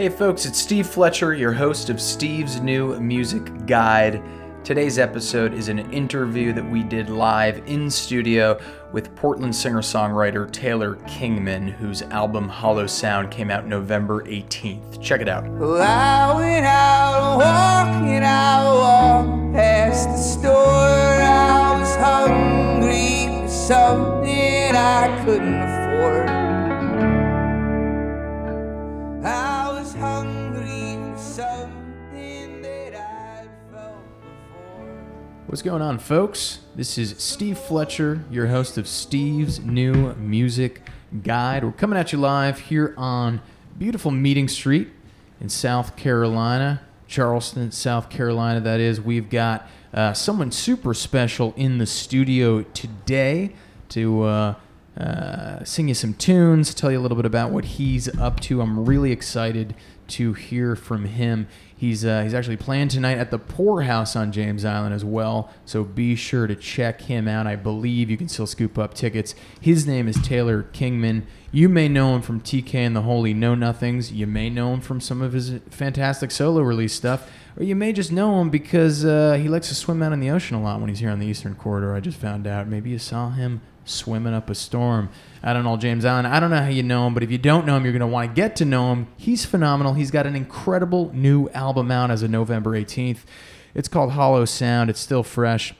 Hey folks, it's Steve Fletcher, your host of Steve's New Music Guide. Today's episode is an interview that we did live in studio with Portland singer songwriter Taylor Kingman, whose album Hollow Sound came out November 18th. Check it out. Well, I went out walking, I walked past the store. I was hungry for something I couldn't What's going on, folks? This is Steve Fletcher, your host of Steve's New Music Guide. We're coming at you live here on beautiful Meeting Street in South Carolina, Charleston, South Carolina. That is, we've got uh, someone super special in the studio today to uh, uh, sing you some tunes, tell you a little bit about what he's up to. I'm really excited to hear from him. He's uh, he's actually playing tonight at the Poorhouse on James Island as well. So be sure to check him out. I believe you can still scoop up tickets. His name is Taylor Kingman. You may know him from TK and the Holy Know Nothings. You may know him from some of his fantastic solo release stuff, or you may just know him because uh, he likes to swim out in the ocean a lot when he's here on the Eastern Corridor. I just found out. Maybe you saw him swimming up a storm I don't know James Island. I don't know how you know him, but if you don't know him, you're going to want to get to know him. He's phenomenal. He's got an incredible new album out as of November 18th. It's called Hollow Sound. It's still fresh.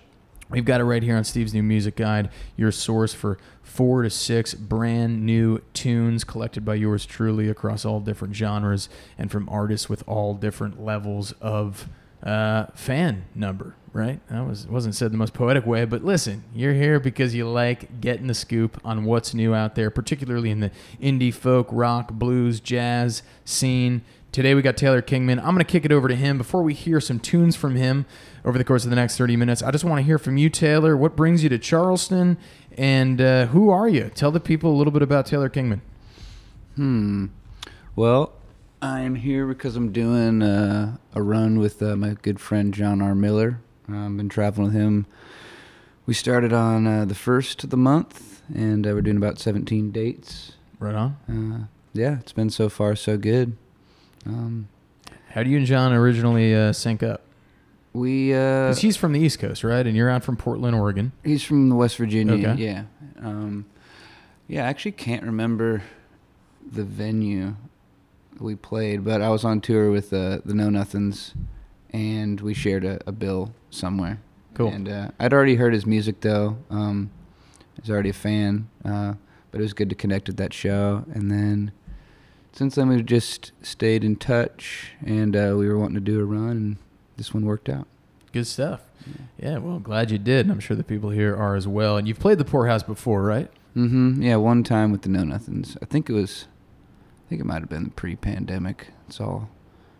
We've got it right here on Steve's New Music Guide, your source for four to six brand new tunes collected by yours truly across all different genres and from artists with all different levels of uh, fan number, right? That was wasn't said the most poetic way, but listen, you're here because you like getting the scoop on what's new out there, particularly in the indie folk, rock, blues, jazz scene. Today we got Taylor Kingman. I'm going to kick it over to him before we hear some tunes from him over the course of the next 30 minutes. I just want to hear from you, Taylor. What brings you to Charleston, and uh, who are you? Tell the people a little bit about Taylor Kingman. Hmm. Well, I'm here because I'm doing uh, a run with uh, my good friend John R. Miller. I've been traveling with him. We started on uh, the first of the month, and uh, we're doing about 17 dates. Right on. Uh, yeah, it's been so far so good. Um, How do you and John originally uh, sync up? we uh, Because he's from the East Coast, right? And you're out from Portland, Oregon. He's from West Virginia. Okay. Yeah. Um, yeah, I actually can't remember the venue we played, but I was on tour with uh, the Know Nothings, and we shared a, a bill somewhere. Cool. And uh, I'd already heard his music though. Um, I was already a fan, uh, but it was good to connect with that show. And then since then, we've just stayed in touch, and uh, we were wanting to do a run, and this one worked out. Good stuff. Yeah, well, glad you did. And I'm sure the people here are as well. And you've played the Poorhouse before, right? Mm-hmm. Yeah, one time with the Know Nothings. I think it was. I think it might have been pre-pandemic. It's all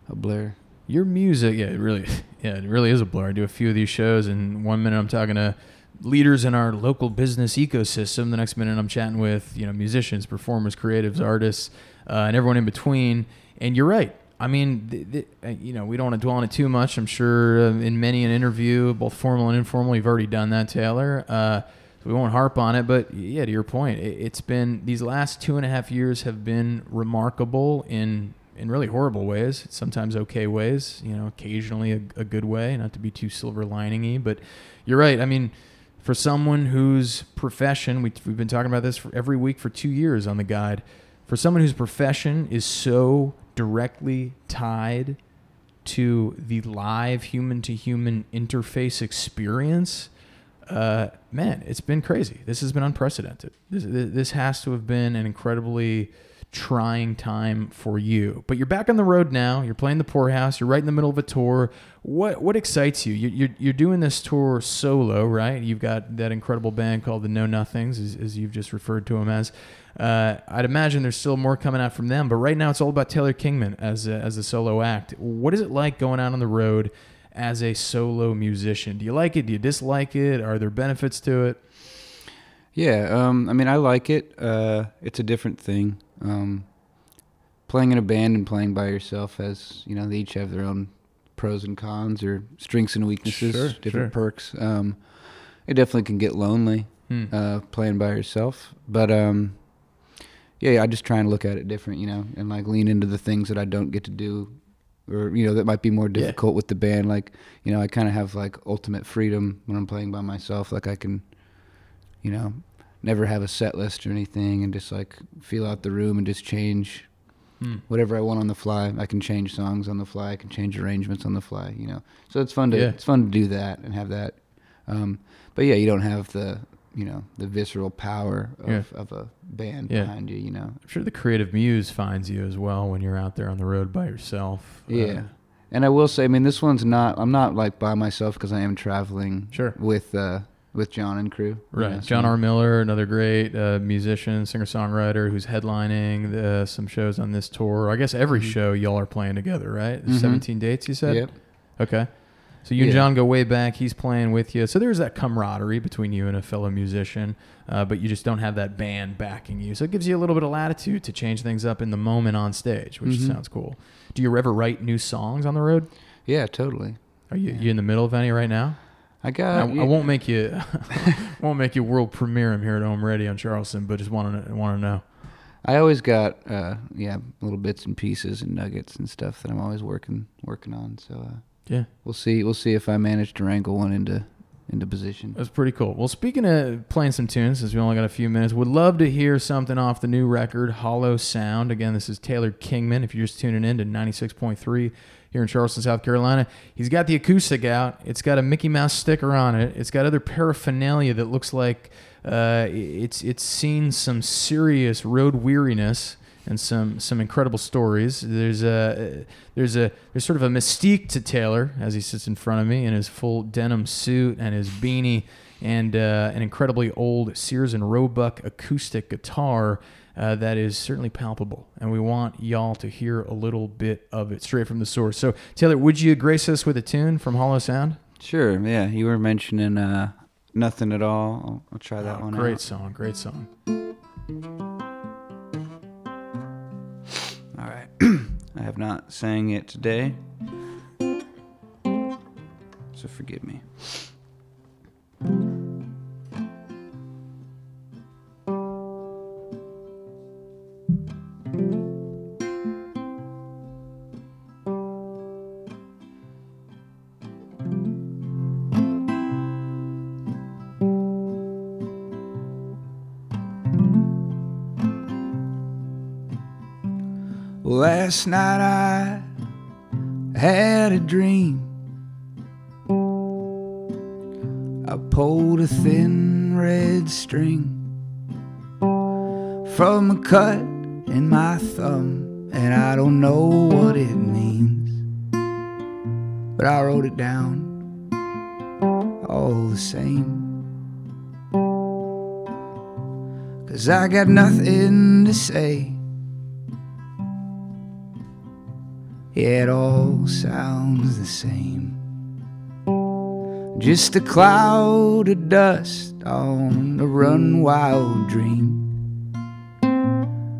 a blur. Your music, yeah, it really, yeah, it really is a blur. I do a few of these shows, and one minute I'm talking to leaders in our local business ecosystem. The next minute I'm chatting with you know musicians, performers, creatives, artists, uh, and everyone in between. And you're right. I mean, th- th- uh, you know, we don't want to dwell on it too much. I'm sure uh, in many an interview, both formal and informal, you've already done that, Taylor. Uh, so we won't harp on it, but yeah, to your point, it, it's been these last two and a half years have been remarkable in in really horrible ways, sometimes okay ways, you know, occasionally a, a good way, not to be too silver liningy, but you're right. I mean, for someone whose profession, we, we've been talking about this for every week for two years on the guide, for someone whose profession is so directly tied to the live human to human interface experience, uh, man, it's been crazy. This has been unprecedented. This, this has to have been an incredibly trying time for you. But you're back on the road now. You're playing the Poorhouse. You're right in the middle of a tour. What what excites you? You're, you're, you're doing this tour solo, right? You've got that incredible band called the Know Nothings, as, as you've just referred to them as. Uh, I'd imagine there's still more coming out from them, but right now it's all about Taylor Kingman as a, as a solo act. What is it like going out on the road as a solo musician? Do you like it? Do you dislike it? Are there benefits to it? Yeah, um, I mean, I like it. Uh, it's a different thing. Um, playing in a band and playing by yourself has, you know, they each have their own pros and cons or strengths and weaknesses, Sure, different sure. perks. Um, it definitely can get lonely Hmm. uh, playing by yourself, but um, yeah, yeah, I just try and look at it different, you know, and like lean into the things that I don't get to do, or you know, that might be more Yeah. difficult with the band. Like, you know, I kind of have like ultimate freedom when I'm playing by myself. Like, I can, you know, never have a set list or anything, and just like feel out the room and just change Hmm. whatever I want on the fly. I can change songs on the fly. I can change arrangements on the fly. You know, so it's fun to Yeah. it's fun to do that and have that. Um, but yeah, you don't have the you know the visceral power of, Yeah. of a band Yeah. behind you. You know, I'm sure the creative muse finds you as well when you're out there on the road by yourself. Uh, Yeah. And I will say, I mean, this one's not. I'm not like by myself because I am traveling. Sure. With uh, with John and crew. Right. so- John R. Miller, another great uh, musician, singer songwriter who's headlining uh, some shows on this tour. I guess every Mhm. show y'all are playing together, right? Mhm. 17 dates, you said? Yep. Okay. So you and John go way back. He's playing with you. So there's that camaraderie between you and a fellow musician, uh, but you just don't have that band backing you. So it gives you a little bit of latitude to change things up in the moment on stage, which Mhm. sounds cool. Do you ever write new songs on the road? Yeah, totally. Are you, Yeah. you in the middle of any right now? I I, got. I won't make you won't make you world premiere him here at Ohm Radio on Charleston, but just want to want to know. I always got. Uh, yeah, little bits and pieces and nuggets and stuff that I'm always working working on. So uh, Yeah, we'll see. We'll see if I manage to wrangle one into into position. that's pretty cool. Well, speaking of playing some tunes, since we only got a few minutes, would love to hear something off the new record, Hollow Sound. Again, this is Taylor Kingman. If you're just tuning in to 96.3 here in Charleston, South Carolina, he's got the acoustic out. It's got a Mickey Mouse sticker on it. It's got other paraphernalia that looks like uh, it's it's seen some serious road weariness and some some incredible stories. There's a there's a there's sort of a mystique to Taylor as he sits in front of me in his full denim suit and his beanie and uh, an incredibly old Sears and Roebuck acoustic guitar. Uh, that is certainly palpable, and we want y'all to hear a little bit of it straight from the source. So, Taylor, would you grace us with a tune from Hollow Sound? Sure. Yeah, you were mentioning uh, nothing at all. I'll, I'll try that Oh, one great out. song, great song. I have not sang it today, so forgive me. Last night I had a dream. I pulled a thin red string from a cut in my thumb, and I don't know what it means. But I wrote it down all the same. Cause I got nothing to say. It all sounds the same. Just a cloud of dust on a run wild dream.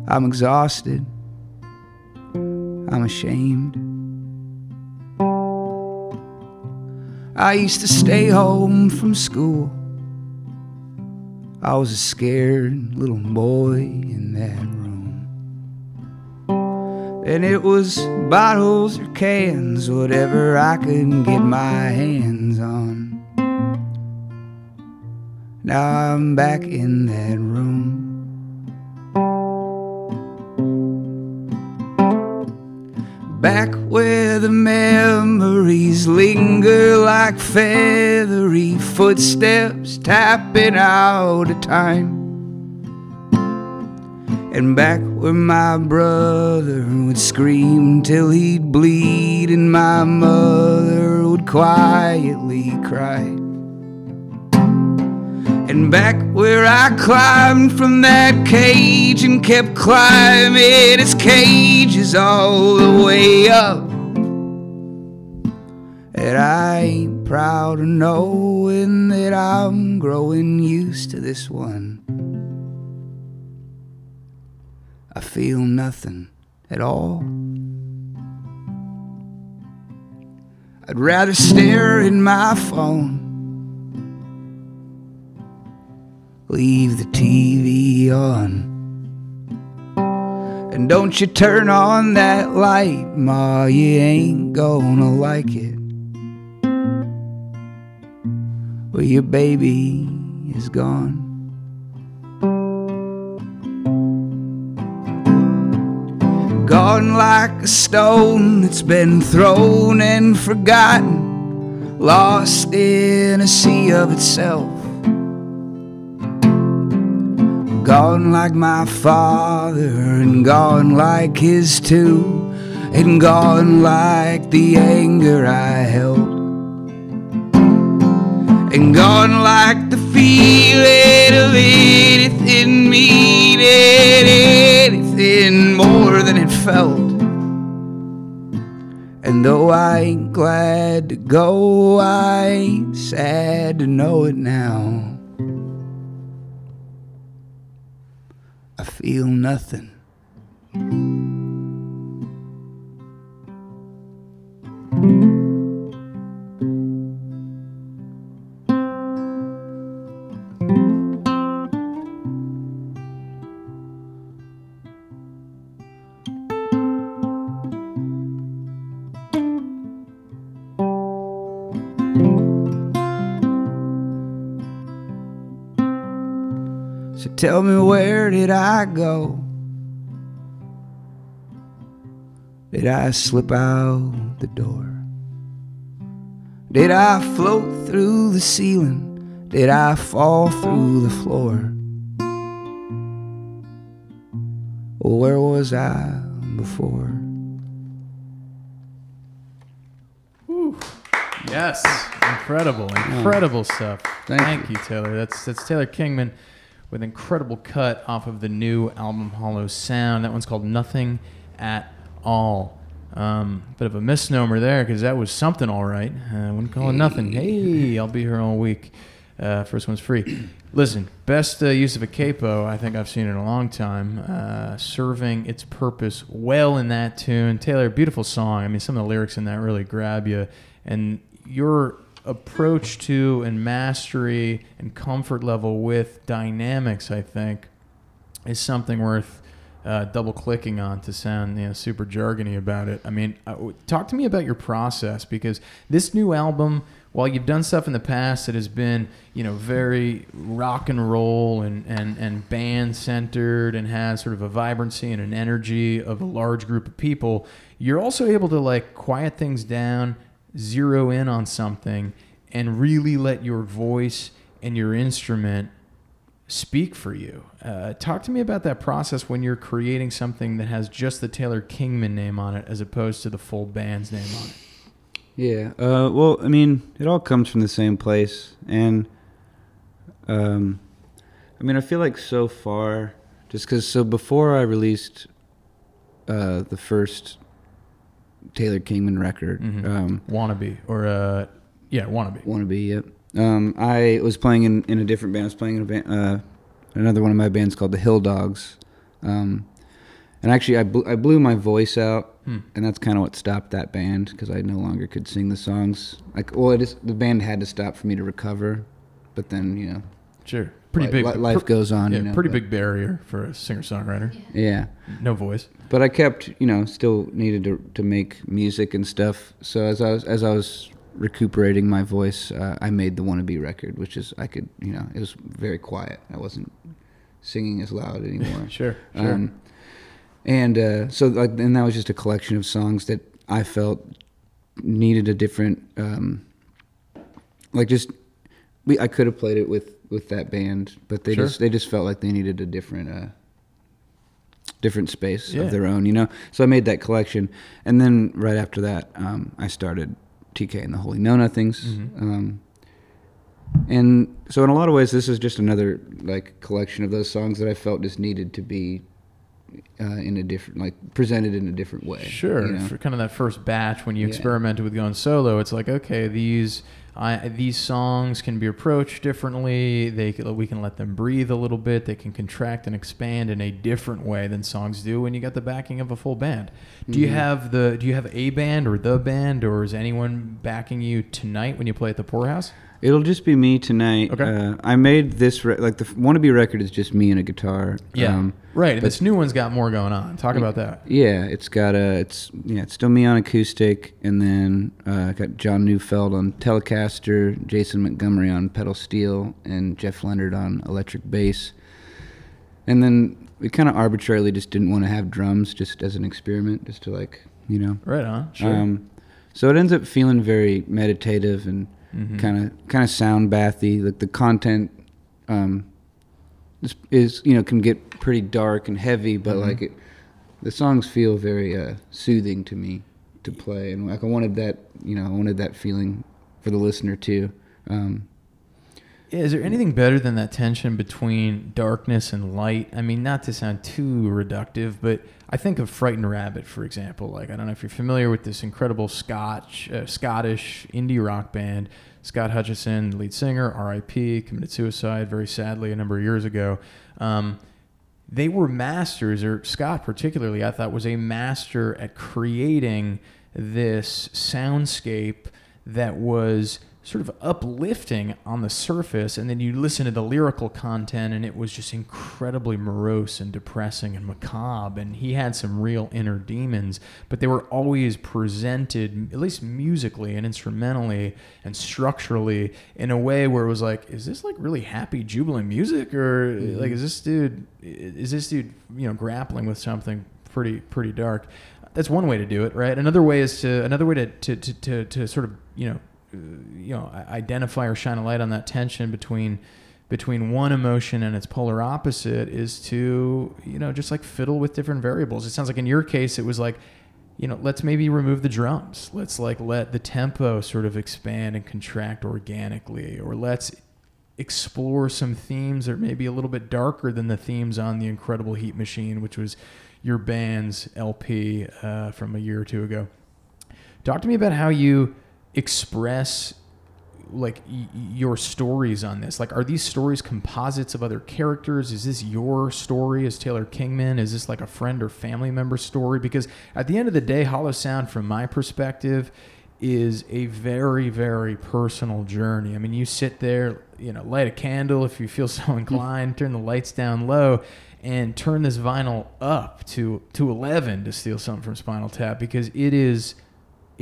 I'm exhausted. I'm ashamed. I used to stay home from school. I was a scared little boy in that room. And it was bottles or cans, whatever I could get my hands on. Now I'm back in that room. Back where the memories linger like feathery footsteps tapping out of time. And back where my brother would scream till he'd bleed, and my mother would quietly cry. And back where I climbed from that cage and kept climbing its cages all the way up. And I ain't proud of knowing that I'm growing used to this one. I feel nothing at all. I'd rather stare at my phone. Leave the TV on. And don't you turn on that light, Ma, you ain't gonna like it. Well, your baby is gone. Gone like a stone that's been thrown and forgotten, lost in a sea of itself. Gone like my father, and gone like his too, and gone like the anger I held. And gone like the feeling of anything meaning anything more than it felt. And though I ain't glad to go, I ain't sad to know it now. I feel nothing. Tell me, where did I go? Did I slip out the door? Did I float through the ceiling? Did I fall through the floor? Where was I before? Yes, incredible, incredible stuff. Thank Thank, you. Taylor. That's that's Taylor Kingman with incredible cut off of the new album Hollow Sound. That one's called Nothing at All. Um, bit of a misnomer there because that was something all right. Uh, I wouldn't call it nothing. Hey, I'll be here all week. Uh, first one's free. Listen, best uh, use of a capo I think I've seen in a long time. Uh, serving its purpose well in that tune. Taylor, beautiful song. I mean, some of the lyrics in that really grab you, and your approach to and mastery and comfort level with dynamics, I think, is something worth uh, double clicking on to sound you know, super jargony about it. I mean, uh, talk to me about your process because this new album, while you've done stuff in the past that has been you know very rock and roll and and and band centered and has sort of a vibrancy and an energy of a large group of people, you're also able to like quiet things down, zero in on something, and really let your voice and your instrument speak for you. Uh, talk to me about that process when you're creating something that has just the Taylor Kingman name on it as opposed to the full band's name on it. Yeah. Uh, well, I mean, it all comes from the same place, and um, I mean, I feel like so far, just because so before I released uh, the first Taylor Kingman record, Mhm. um, Wannabe or uh, yeah, wannabe. Wannabe, yep. Um, I was playing in, in a different band. I was playing in a band, uh, another one of my bands called the Hill Dogs. Um, and actually, I, bl- I blew my voice out, Hmm. and that's kind of what stopped that band because I no longer could sing the songs. Like, well, it is, the band had to stop for me to recover, but then you know, Sure, pretty li- big. li- life pr- goes on. Yeah, you know, pretty but- big barrier for a singer songwriter. Yeah, No voice. but I kept, you know, still needed to to make music and stuff. So as I was as I was recuperating my voice, uh, I made the Wannabe record, which is I could, you know, it was very quiet. I wasn't singing as loud anymore. Sure, sure. Um, and uh, so, like, and that was just a collection of songs that I felt needed a different, um, like, just we. I could have played it with with that band, but they Sure. just they just felt like they needed a different, uh, different space Yeah. of their own, you know. So I made that collection, and then right after that, um, I started TK and the Holy Know Nothings. Mhm. Um, and so in a lot of ways this is just another like collection of those songs that i felt just needed to be uh, in a different like presented in a different way Sure. you know? For kind of that first batch when you Yeah. experimented with going solo, it's like, okay, these I, these songs can be approached differently. They we can let them breathe a little bit. They can contract and expand in a different way than songs do when you got the backing of a full band. Do you Mhm. have the Do you have a band or the band or is anyone backing you tonight when you play at the Poorhouse? It'll just be me tonight. Okay. Uh, I made this re- like the wannabe record is just me and a guitar. Um, right. But- this new one's got more going on. Talk about that. Yeah, it's got a it's yeah, it's still me on acoustic, and then uh, I got John Neufeld on Telecaster, Jason Montgomery on pedal steel, and Jeff Leonard on electric bass. And then we kind of arbitrarily just didn't want to have drums, just as an experiment, just to like you know. Right on. Sure. Um, so it ends up feeling very meditative and. Kind of kind of sound bathy. Like the content um, is, is you know can get pretty dark and heavy, but Mhm. like it, the songs feel very uh, soothing to me to play, and like I wanted that you know I wanted that feeling for the listener too. Um, is there anything better than that tension between darkness and light? I mean, not to sound too reductive, but I think of Frightened Rabbit, for example. Like, I don't know if you're familiar with this incredible Scotch, uh, Scottish indie rock band. Scott Hutchison, lead singer, R.I.P., committed suicide very sadly a number of years ago. Um, they were masters, or Scott particularly, I thought was a master at creating this soundscape that was sort of uplifting on the surface, and then you listen to the lyrical content, and it was just incredibly morose and depressing and macabre. And he had some real inner demons, but they were always presented, at least musically and instrumentally and structurally, in a way where it was like, is this like really happy, jubilant music, or mm-hmm. like is this dude, is this dude, you know, grappling with something pretty pretty dark? That's one way to do it, right? Another way is to another way to to to, to, to sort of you know you know identify or shine a light on that tension between between one emotion and its polar opposite is to you know just like fiddle with different variables. It sounds like in your case it was like you know let's maybe remove the drums. Let's like let the tempo sort of expand and contract organically or let's explore some themes that maybe a little bit darker than the themes on the incredible heat machine which was your band's lp uh, from a year or two ago. Talk to me about how you express like y- your stories on this? Like are these stories composites of other characters? Is this your story as taylor kingman? Is this like a friend or family member story? Because at the end of the day hollow sound from my perspective is a very very personal journey. I mean you sit there you know light a candle if you feel so inclined turn the lights down low and turn this vinyl up to to 11 to steal something from spinal tap because it is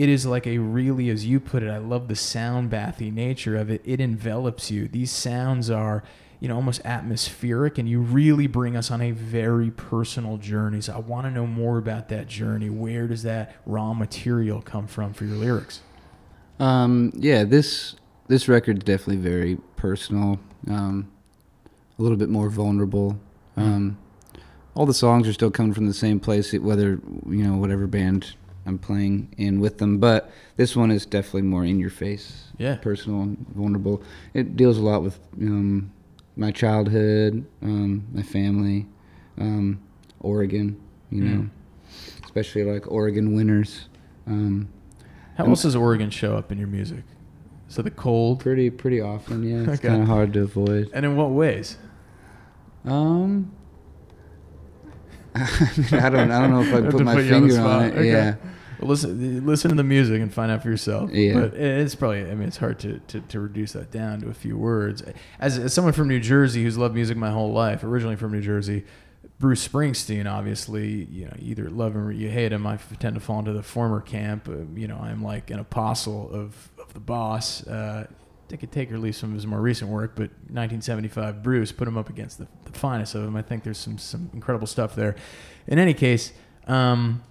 it is like a really, as you put it, I love the sound bathy nature of it. It envelops you. These sounds are, you know, almost atmospheric, and you really bring us on a very personal journey. So I want to know more about that journey. Where does that raw material come from for your lyrics? Um, yeah, this this record's definitely very personal, um, a little bit more vulnerable. Um, all the songs are still coming from the same place, whether you know whatever band I'm playing in with them. But this one is definitely more in your face, Yeah. personal and vulnerable. It deals a lot with um, my childhood, um, my family, um, Oregon. You know, Mm. especially like Oregon winters. Um, How else does Oregon show up in your music? So the cold, Pretty pretty often, yeah. It's Okay. kind of hard to avoid. and in what ways? Um, I, mean, I don't I don't know if I put my put you on finger on, it. Okay. Yeah. Well, listen, listen to the music and find out for yourself. Yeah. But it's probably, I mean, it's hard to, to, to reduce that down to a few words. As, as someone from New Jersey who's loved music my whole life, originally from New Jersey, Bruce Springsteen, obviously, you know, either love him or you hate him. I tend to fall into the former camp. Uh, you know, I'm like an apostle of, of the boss. Uh, I could take or leave some of his more recent work, but 1975 Bruce put him up against the, the finest of them. I think there's some some incredible stuff there. In any case, um,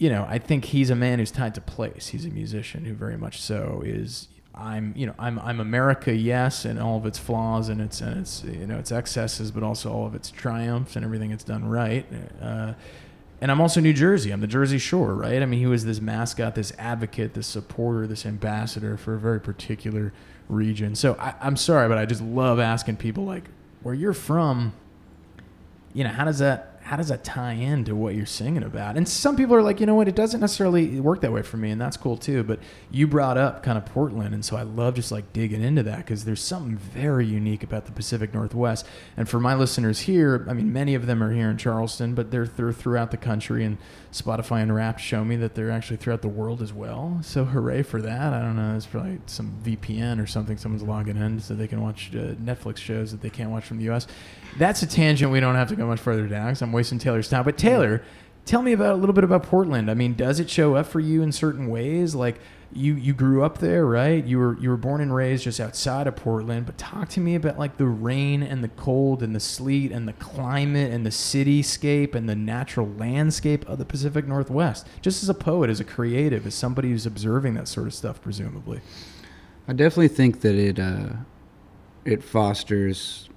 you know, I think he's a man who's tied to place. He's a musician who very much so is. I'm, you know, I'm, I'm America, yes, and all of its flaws and its, and its, you know, its excesses, but also all of its triumphs and everything it's done right. Uh, and I'm also New Jersey. I'm the Jersey Shore, right? I mean, he was this mascot, this advocate, this supporter, this ambassador for a very particular region. So I, I'm sorry, but I just love asking people like, where you're from, you know, how does that how does that tie into what you're singing about? And some people are like, you know what, it doesn't necessarily work that way for me, and that's cool too. But you brought up kind of Portland, and so I love just like digging into that because there's something very unique about the Pacific Northwest. And for my listeners here, I mean, many of them are here in Charleston, but they're they're throughout the country, and Spotify and Rap show me that they're actually throughout the world as well. So hooray for that! I don't know, it's probably some VPN or something someone's logging in so they can watch uh, Netflix shows that they can't watch from the U.S. That's a tangent we don't have to go much further down because I'm wasting Taylor's time. But Taylor, tell me about a little bit about Portland. I mean, does it show up for you in certain ways? Like you you grew up there, right? You were you were born and raised just outside of Portland. But talk to me about like the rain and the cold and the sleet and the climate and the cityscape and the natural landscape of the Pacific Northwest. Just as a poet, as a creative, as somebody who's observing that sort of stuff, presumably. I definitely think that it uh, it fosters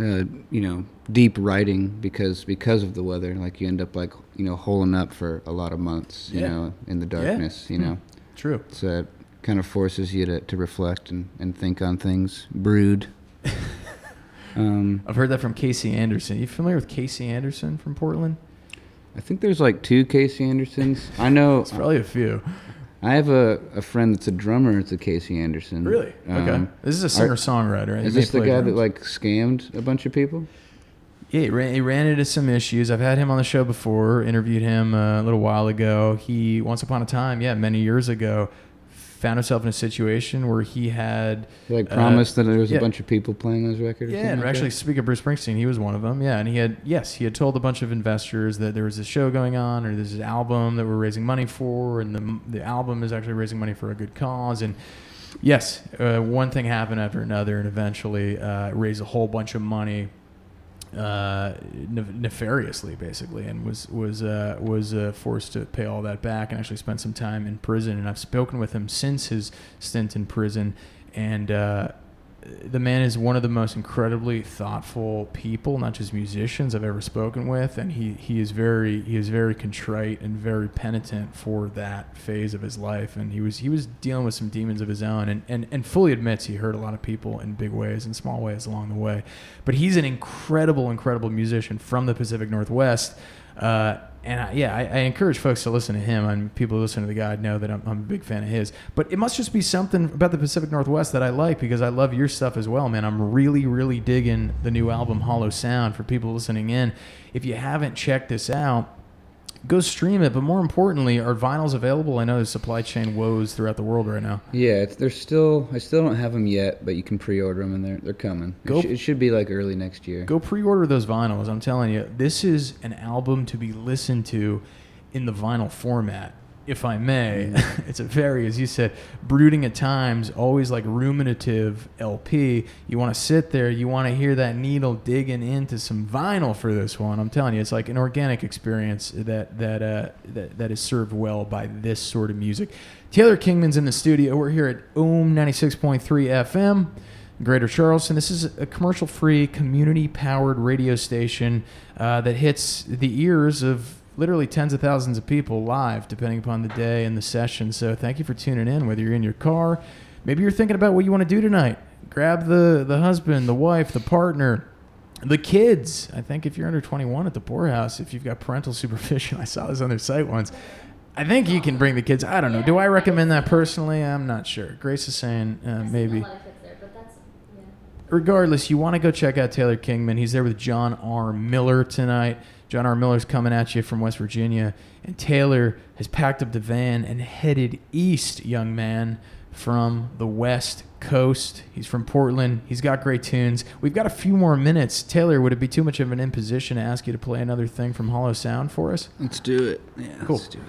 uh, you know deep writing because because of the weather. Like you end up like you know holing up for a lot of months. You Yeah. know in the darkness. yeah. You know True. so it kind of forces you to, to reflect and, and think on things, brood. um, I've heard that from Casey Anderson. You familiar with Casey Anderson from Portland? I think there's like two Casey Andersons. I know. It's probably a few. I have a, a friend that's a drummer. It's a Casey Anderson. Really? Okay. Um, This is a singer songwriter. Is this the guy that like scammed a bunch of people? Yeah, he ran, he ran into some issues. I've had him on the show before. Interviewed him uh, a little while ago. He once upon a time, yeah, many years ago, found himself in a situation where he had He like uh, promised that there was yeah. a bunch of people playing those records. Yeah, and like actually, that? speaking of Bruce Springsteen, he was one of them. Yeah, and he had yes, he had told a bunch of investors that there was this show going on, or there's this album that we're raising money for, and the the album is actually raising money for a good cause. And yes, uh, one thing happened after another, and eventually uh, raised a whole bunch of money uh, nefariously, basically, and was was uh, was uh, forced to pay all that back, and actually spent some time in prison. And I've spoken with him since his stint in prison, and uh, the man is one of the most incredibly thoughtful people, not just musicians I've ever spoken with, and he, he is very he is very contrite and very penitent for that phase of his life, and he was he was dealing with some demons of his own, and, and, and fully admits he hurt a lot of people in big ways and small ways along the way, but he's an incredible incredible musician from the Pacific Northwest. Uh, and I, yeah, I, I encourage folks to listen to him. And people who listen to the guy know that I'm, I'm a big fan of his. But it must just be something about the Pacific Northwest that I like because I love your stuff as well, man. I'm really, really digging the new album Hollow Sound for people listening in. If you haven't checked this out, go stream it. But more importantly, are vinyls available? I know there's supply chain woes throughout the world right now. Yeah, it's, they're still. I still don't have them yet, but you can pre-order them, and they're they're coming. Go- It, sh- it should be like early next year. Go pre-order those vinyls. I'm telling you, this is an album to be listened to in the vinyl format, if I may. it's a very, as you said, brooding at times, always like ruminative LP. You want to sit there, you want to hear that needle digging into some vinyl for this one. I'm telling you, it's like an organic experience that that uh, that, that is served well by this sort of music. Taylor Kingman's in the studio. We're here at Ohm 96.3 FM. Greater Charleston. This is a commercial free, community powered radio station uh, that hits the ears of literally tens of thousands of people live, depending upon the day and the session. So thank you for tuning in, whether you're in your car, maybe you're thinking about what you want to do tonight. Grab the, the husband, the wife, the partner, the kids. I think if you're under 21 at the poorhouse, if you've got parental supervision, I saw this on their site once. I think you can bring the kids. I don't know. Do I recommend that personally? I'm not sure. Grace is saying uh, maybe A lot of kids there, but that's yeah. regardless, you want to go check out Taylor Kingman. He's there with John R. Miller tonight. John R. Miller's coming at you from West Virginia, and Taylor has packed up the van and headed east, young man, from the West Coast. He's from Portland. He's got great tunes. We've got a few more minutes. Taylor, would it be too much of an imposition to ask you to play another thing from Hollow Sound for us? Let's do it. Yeah, Cool. let's do it.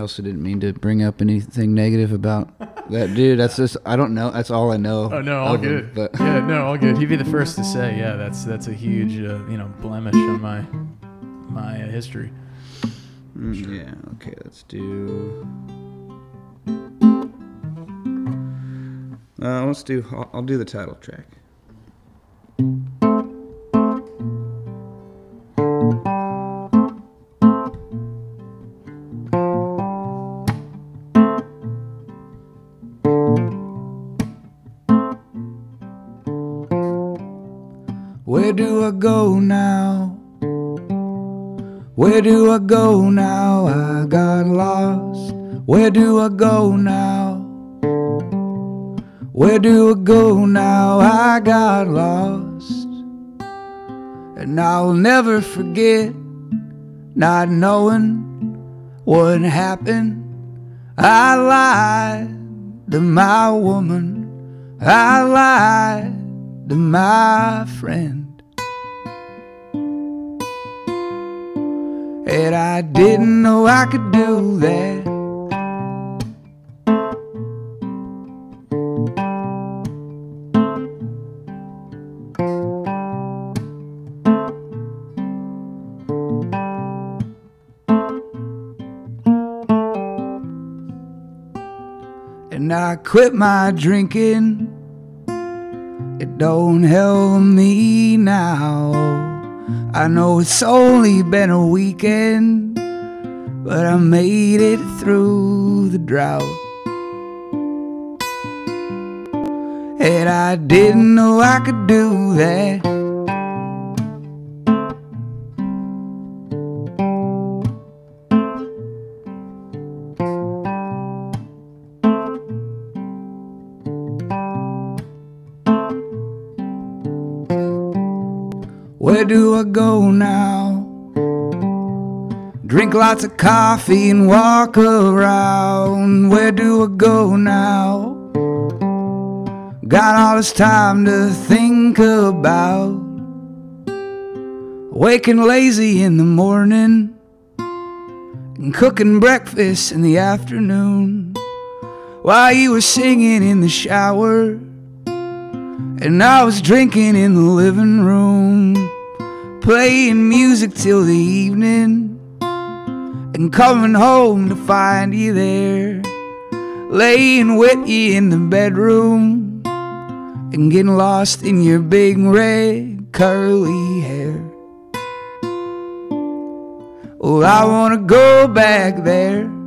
I also didn't mean to bring up anything negative about that dude. That's just I don't know. That's all I know. Oh no, all of him, good. but yeah, no, all good. He'd be the first to say, yeah, that's that's a huge, uh, you know, blemish on my my uh, history. Mm, yeah. Okay, let's do. Uh, let's do. I'll, I'll do the title track. Where do I go now? Where do I go now? I got lost. Where do I go now? Where do I go now? I got lost. And I'll never forget not knowing what happened. I lied to my woman. I lied to my friend. And I didn't know I could do that. And I quit my drinking. It don't help me now. I know it's only been a weekend, but I made it through the drought. And I didn't know I could do that. Where do I go now? Drink lots of coffee and walk around. Where do I go now? Got all this time to think about. Waking lazy in the morning and cooking breakfast in the afternoon while you were singing in the shower. And I was drinking in the living room, playing music till the evening, and coming home to find you there, laying with you in the bedroom, and getting lost in your big red curly hair. Oh, I wanna go back. There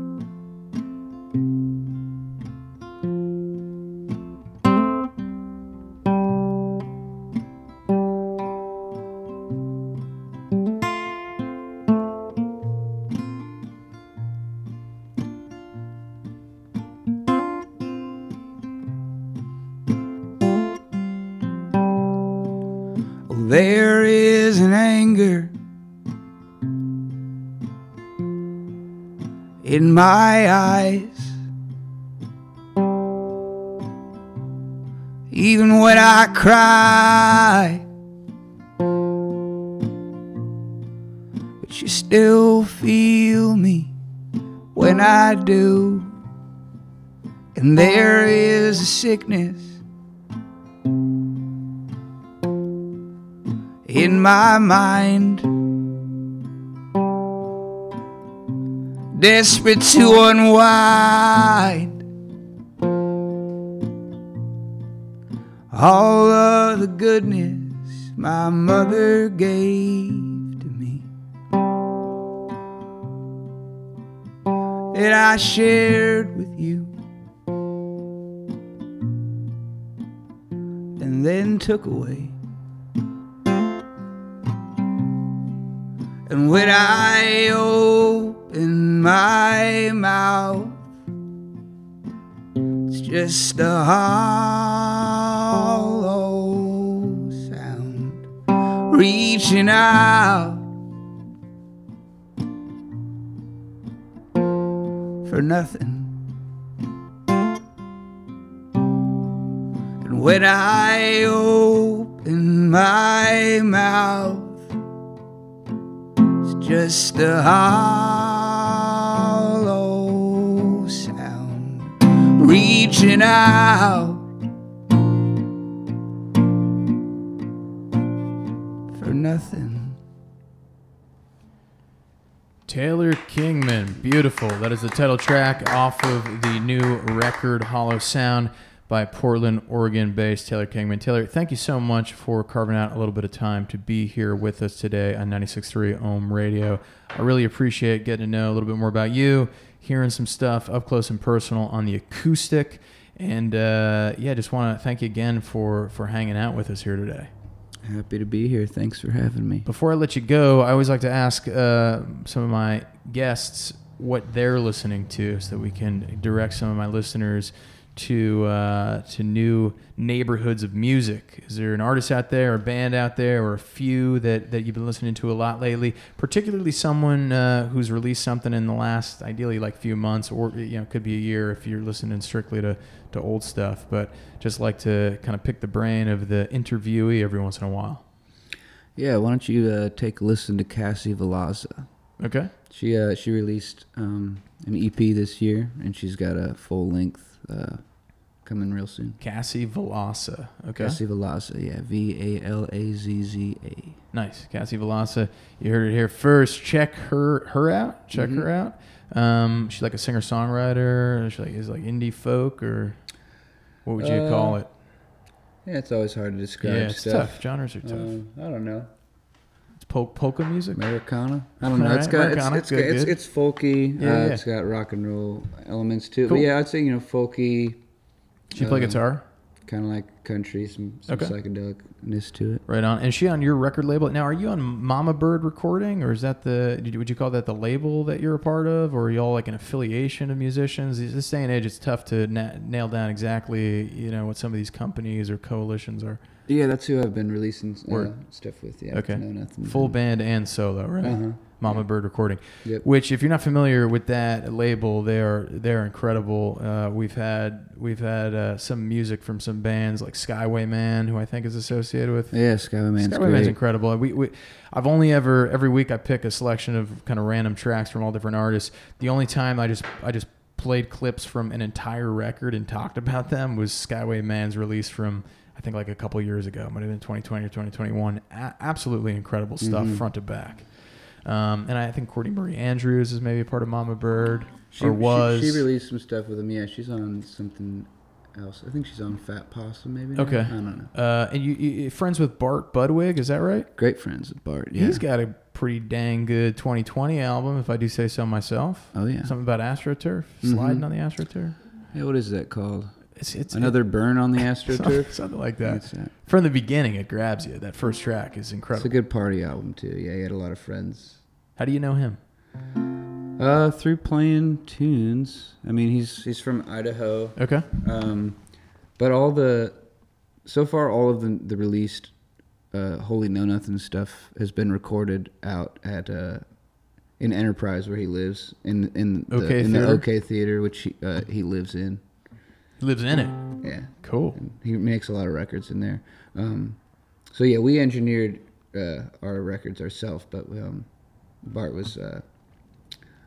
cry, but you still feel me when I do. And there is a sickness in my mind. Desperate to unwind all of the goodness my mother gave to me. That I shared with you. And then took away. And when I open my mouth, it's just a hollow reaching out for nothing. And when I open my mouth, it's just a hollow sound reaching out for nothing. Taylor Kingman, beautiful. That is the title track off of the new record Hollow Sound by Portland, Oregon based Taylor Kingman. Taylor, thank you so much for carving out a little bit of time to be here with us today on 96.3 Ohm Radio. I really appreciate getting to know a little bit more about you, hearing some stuff up close and personal on the acoustic. And uh, yeah, just want to thank you again for, for hanging out with us here today. Happy to be here. Thanks for having me. Before I let you go, I always like to ask uh, some of my guests what they're listening to so that we can direct some of my listeners to uh, to new neighborhoods of music. Is there an artist out there, or a band out there, or a few that, that you've been listening to a lot lately? Particularly someone uh, who's released something in the last, ideally, like few months, or you know, could be a year if you're listening strictly to, to old stuff. But just like to kind of pick the brain of the interviewee every once in a while. Yeah, why don't you uh, take a listen to Kassi Valazza? Okay. She uh, she released um, an EP this year, and she's got a full length uh, coming real soon. Kassi Valazza. Okay. Kassi Valazza, yeah, V A L A Z Z A. Nice, Kassi Valazza. You heard it here first. Check her her out. Check Mhm. her out. Um, she's like a singer songwriter. She like is like indie folk or what would you Uh, call it? Yeah, it's always hard to describe Yeah, it's stuff. tough. Genres are tough. Um, I don't know. It's polka music. Americana. I don't know. It's got Americana, it's it's, good, got, it's it's folky. Yeah, uh, yeah. It's got rock and roll elements too. Cool. But yeah, I'd say you know folky, She play um, guitar. kind of like country, some, some Okay. psychedelicness to it. Right on. And is she on your record label now? Are you on Mama Bird Recording, or is that the? Would you call that the label that you're a part of, or are y'all like an affiliation of musicians? This day and age, it's tough to na- nail down exactly, you know, what some of these companies or coalitions are. Yeah, that's who I've been releasing uh, stuff with. Yeah. Okay. No. Full band and solo, right? Uh huh. Mama Yeah. Bird Recording. Yep. Which, if you're not familiar with that label, they are they're incredible. Uh, we've had we've had uh, some music from some bands like Skyway Man, who I think is associated with. Yeah, Skywayman's Skyway great. Man's incredible. We, we I've only ever every week I pick a selection of kind of random tracks from all different artists. The only time I just I just played clips from an entire record and talked about them was Skyway Man's release from I think like a couple years ago. Might have been 2020 or 2021. A- absolutely incredible stuff Mhm. front to back. Um, and I think Courtney Marie Andrews is maybe a part of Mama Bird She, or was. She, she released some stuff with him. Yeah, she's on something else. I think she's on Fat Possum, maybe. now? Okay. I don't know. uh, and you, you friends with Bart Budwig, is that right? Great friends with Bart. Yeah. He's got a pretty dang good 2020 album, if I do say so myself. oh yeah. Something about AstroTurf, sliding Mhm. on the AstroTurf. Yeah. What is that called? It's, it's Another burn on the it- AstroTurf. something like that. From the beginning, it grabs you. That first track is incredible. It's a good party album too. Yeah, he had a lot of friends. How do you know him? Uh, through playing tunes. I mean, he's he's from Idaho. Okay. Um, but all the so far all of the the released uh, Holy Know Nothing stuff has been recorded out at uh, in Enterprise where he lives in in the, OK in the Theater? OK Theater, which he, uh, he lives in. He lives in it. Yeah, Cool. and he makes a lot of records in there. Um, so yeah, we engineered uh, our records ourselves, but um, Bart was uh,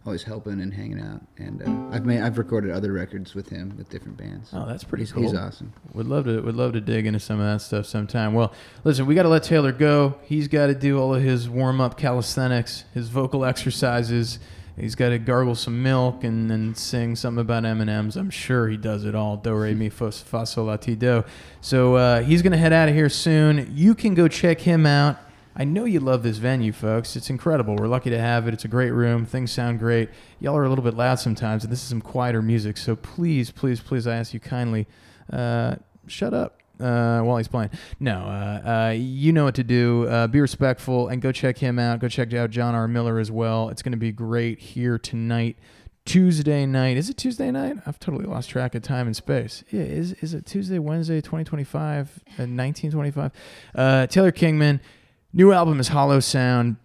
always helping and hanging out, and uh, I've made I've recorded other records with him with different bands. Oh, that's pretty he's, cool. he's awesome. Would love to would love to dig into some of that stuff sometime. Well, listen, we got to let Taylor go. He's got to do all of his warm up calisthenics, his vocal exercises. He's got to gargle some milk and then sing something about M and M's. I'm sure he does it all. Do re mi fa sol la ti do. So uh, he's gonna head out of here soon. You can go check him out. I know you love this venue, folks. It's incredible. We're lucky to have it. It's a great room. Things sound great. Y'all are a little bit loud sometimes, and this is some quieter music. So please, please, please, I ask you kindly, uh, shut up uh, while he's playing. No, uh, uh, you know what to do. Uh, be respectful and go check him out. Go check out John R. Miller as well. It's going to be great here tonight. Tuesday night. Is it Tuesday night? I've totally lost track of time and space. Yeah, is is it Tuesday, Wednesday, 2025, uh, 1925? Uh, Taylor Kingman, new album is Hollow Sound.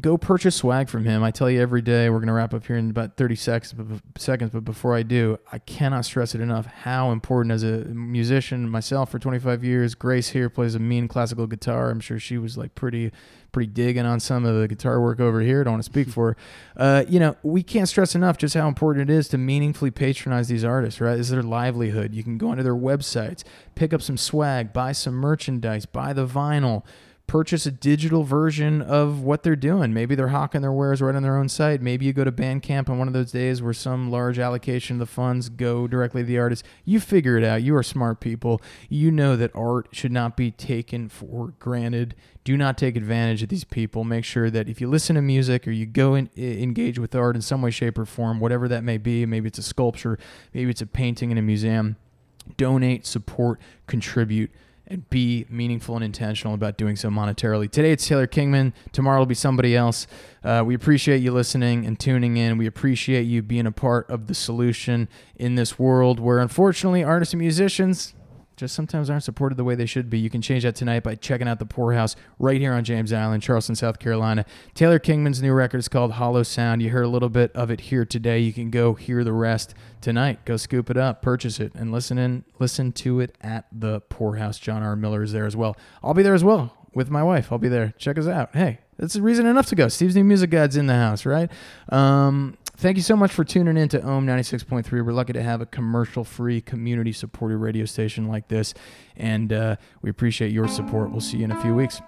Go purchase swag from him. I tell you every day. We're gonna wrap up here in about 30 seconds. But seconds, but before I do, I cannot stress it enough how important as a musician myself for 25 years. Grace here plays a mean classical guitar. I'm sure she was like pretty pretty digging on some of the guitar work over here. Don't want to speak for her. Uh, you know, we can't stress enough just how important it is to meaningfully patronize these artists, right? This is their livelihood. You can go onto their websites, pick up some swag, buy some merchandise, buy the vinyl, purchase a digital version of what they're doing. Maybe they're hawking their wares right on their own site. Maybe you go to Bandcamp on one of those days where some large allocation of the funds go directly to the artist. You figure it out. You are smart people. You know that art should not be taken for granted. Do not take advantage of these people. Make sure that if you listen to music or you go and engage with art in some way, shape, or form, whatever that may be, maybe it's a sculpture, maybe it's a painting in a museum, donate, support, contribute and be meaningful and intentional about doing so monetarily. Today it's Taylor Kingman. Tomorrow it'll be somebody else. Uh, we appreciate you listening and tuning in. We appreciate you being a part of the solution in this world where, unfortunately, artists and musicians just sometimes aren't supported the way they should be. You can change that tonight by checking out the Pour House right here on James Island, Charleston, South Carolina. Taylor Kingman's new record is called Hollow Sound. You heard a little bit of it here today. You can go hear the rest tonight. Go scoop it up, purchase it, and listen in. Listen to it at the Pour House. John R. Miller is there as well. I'll be there as well with my wife. I'll be there. Check us out. Hey, that's a reason enough to go. Steve's new music guide's in the house, right? Um, Thank you so much for tuning in to Ohm 96.3. We're lucky to have a commercial free, community supported radio station like this, and uh, we appreciate your support. We'll see you in a few weeks.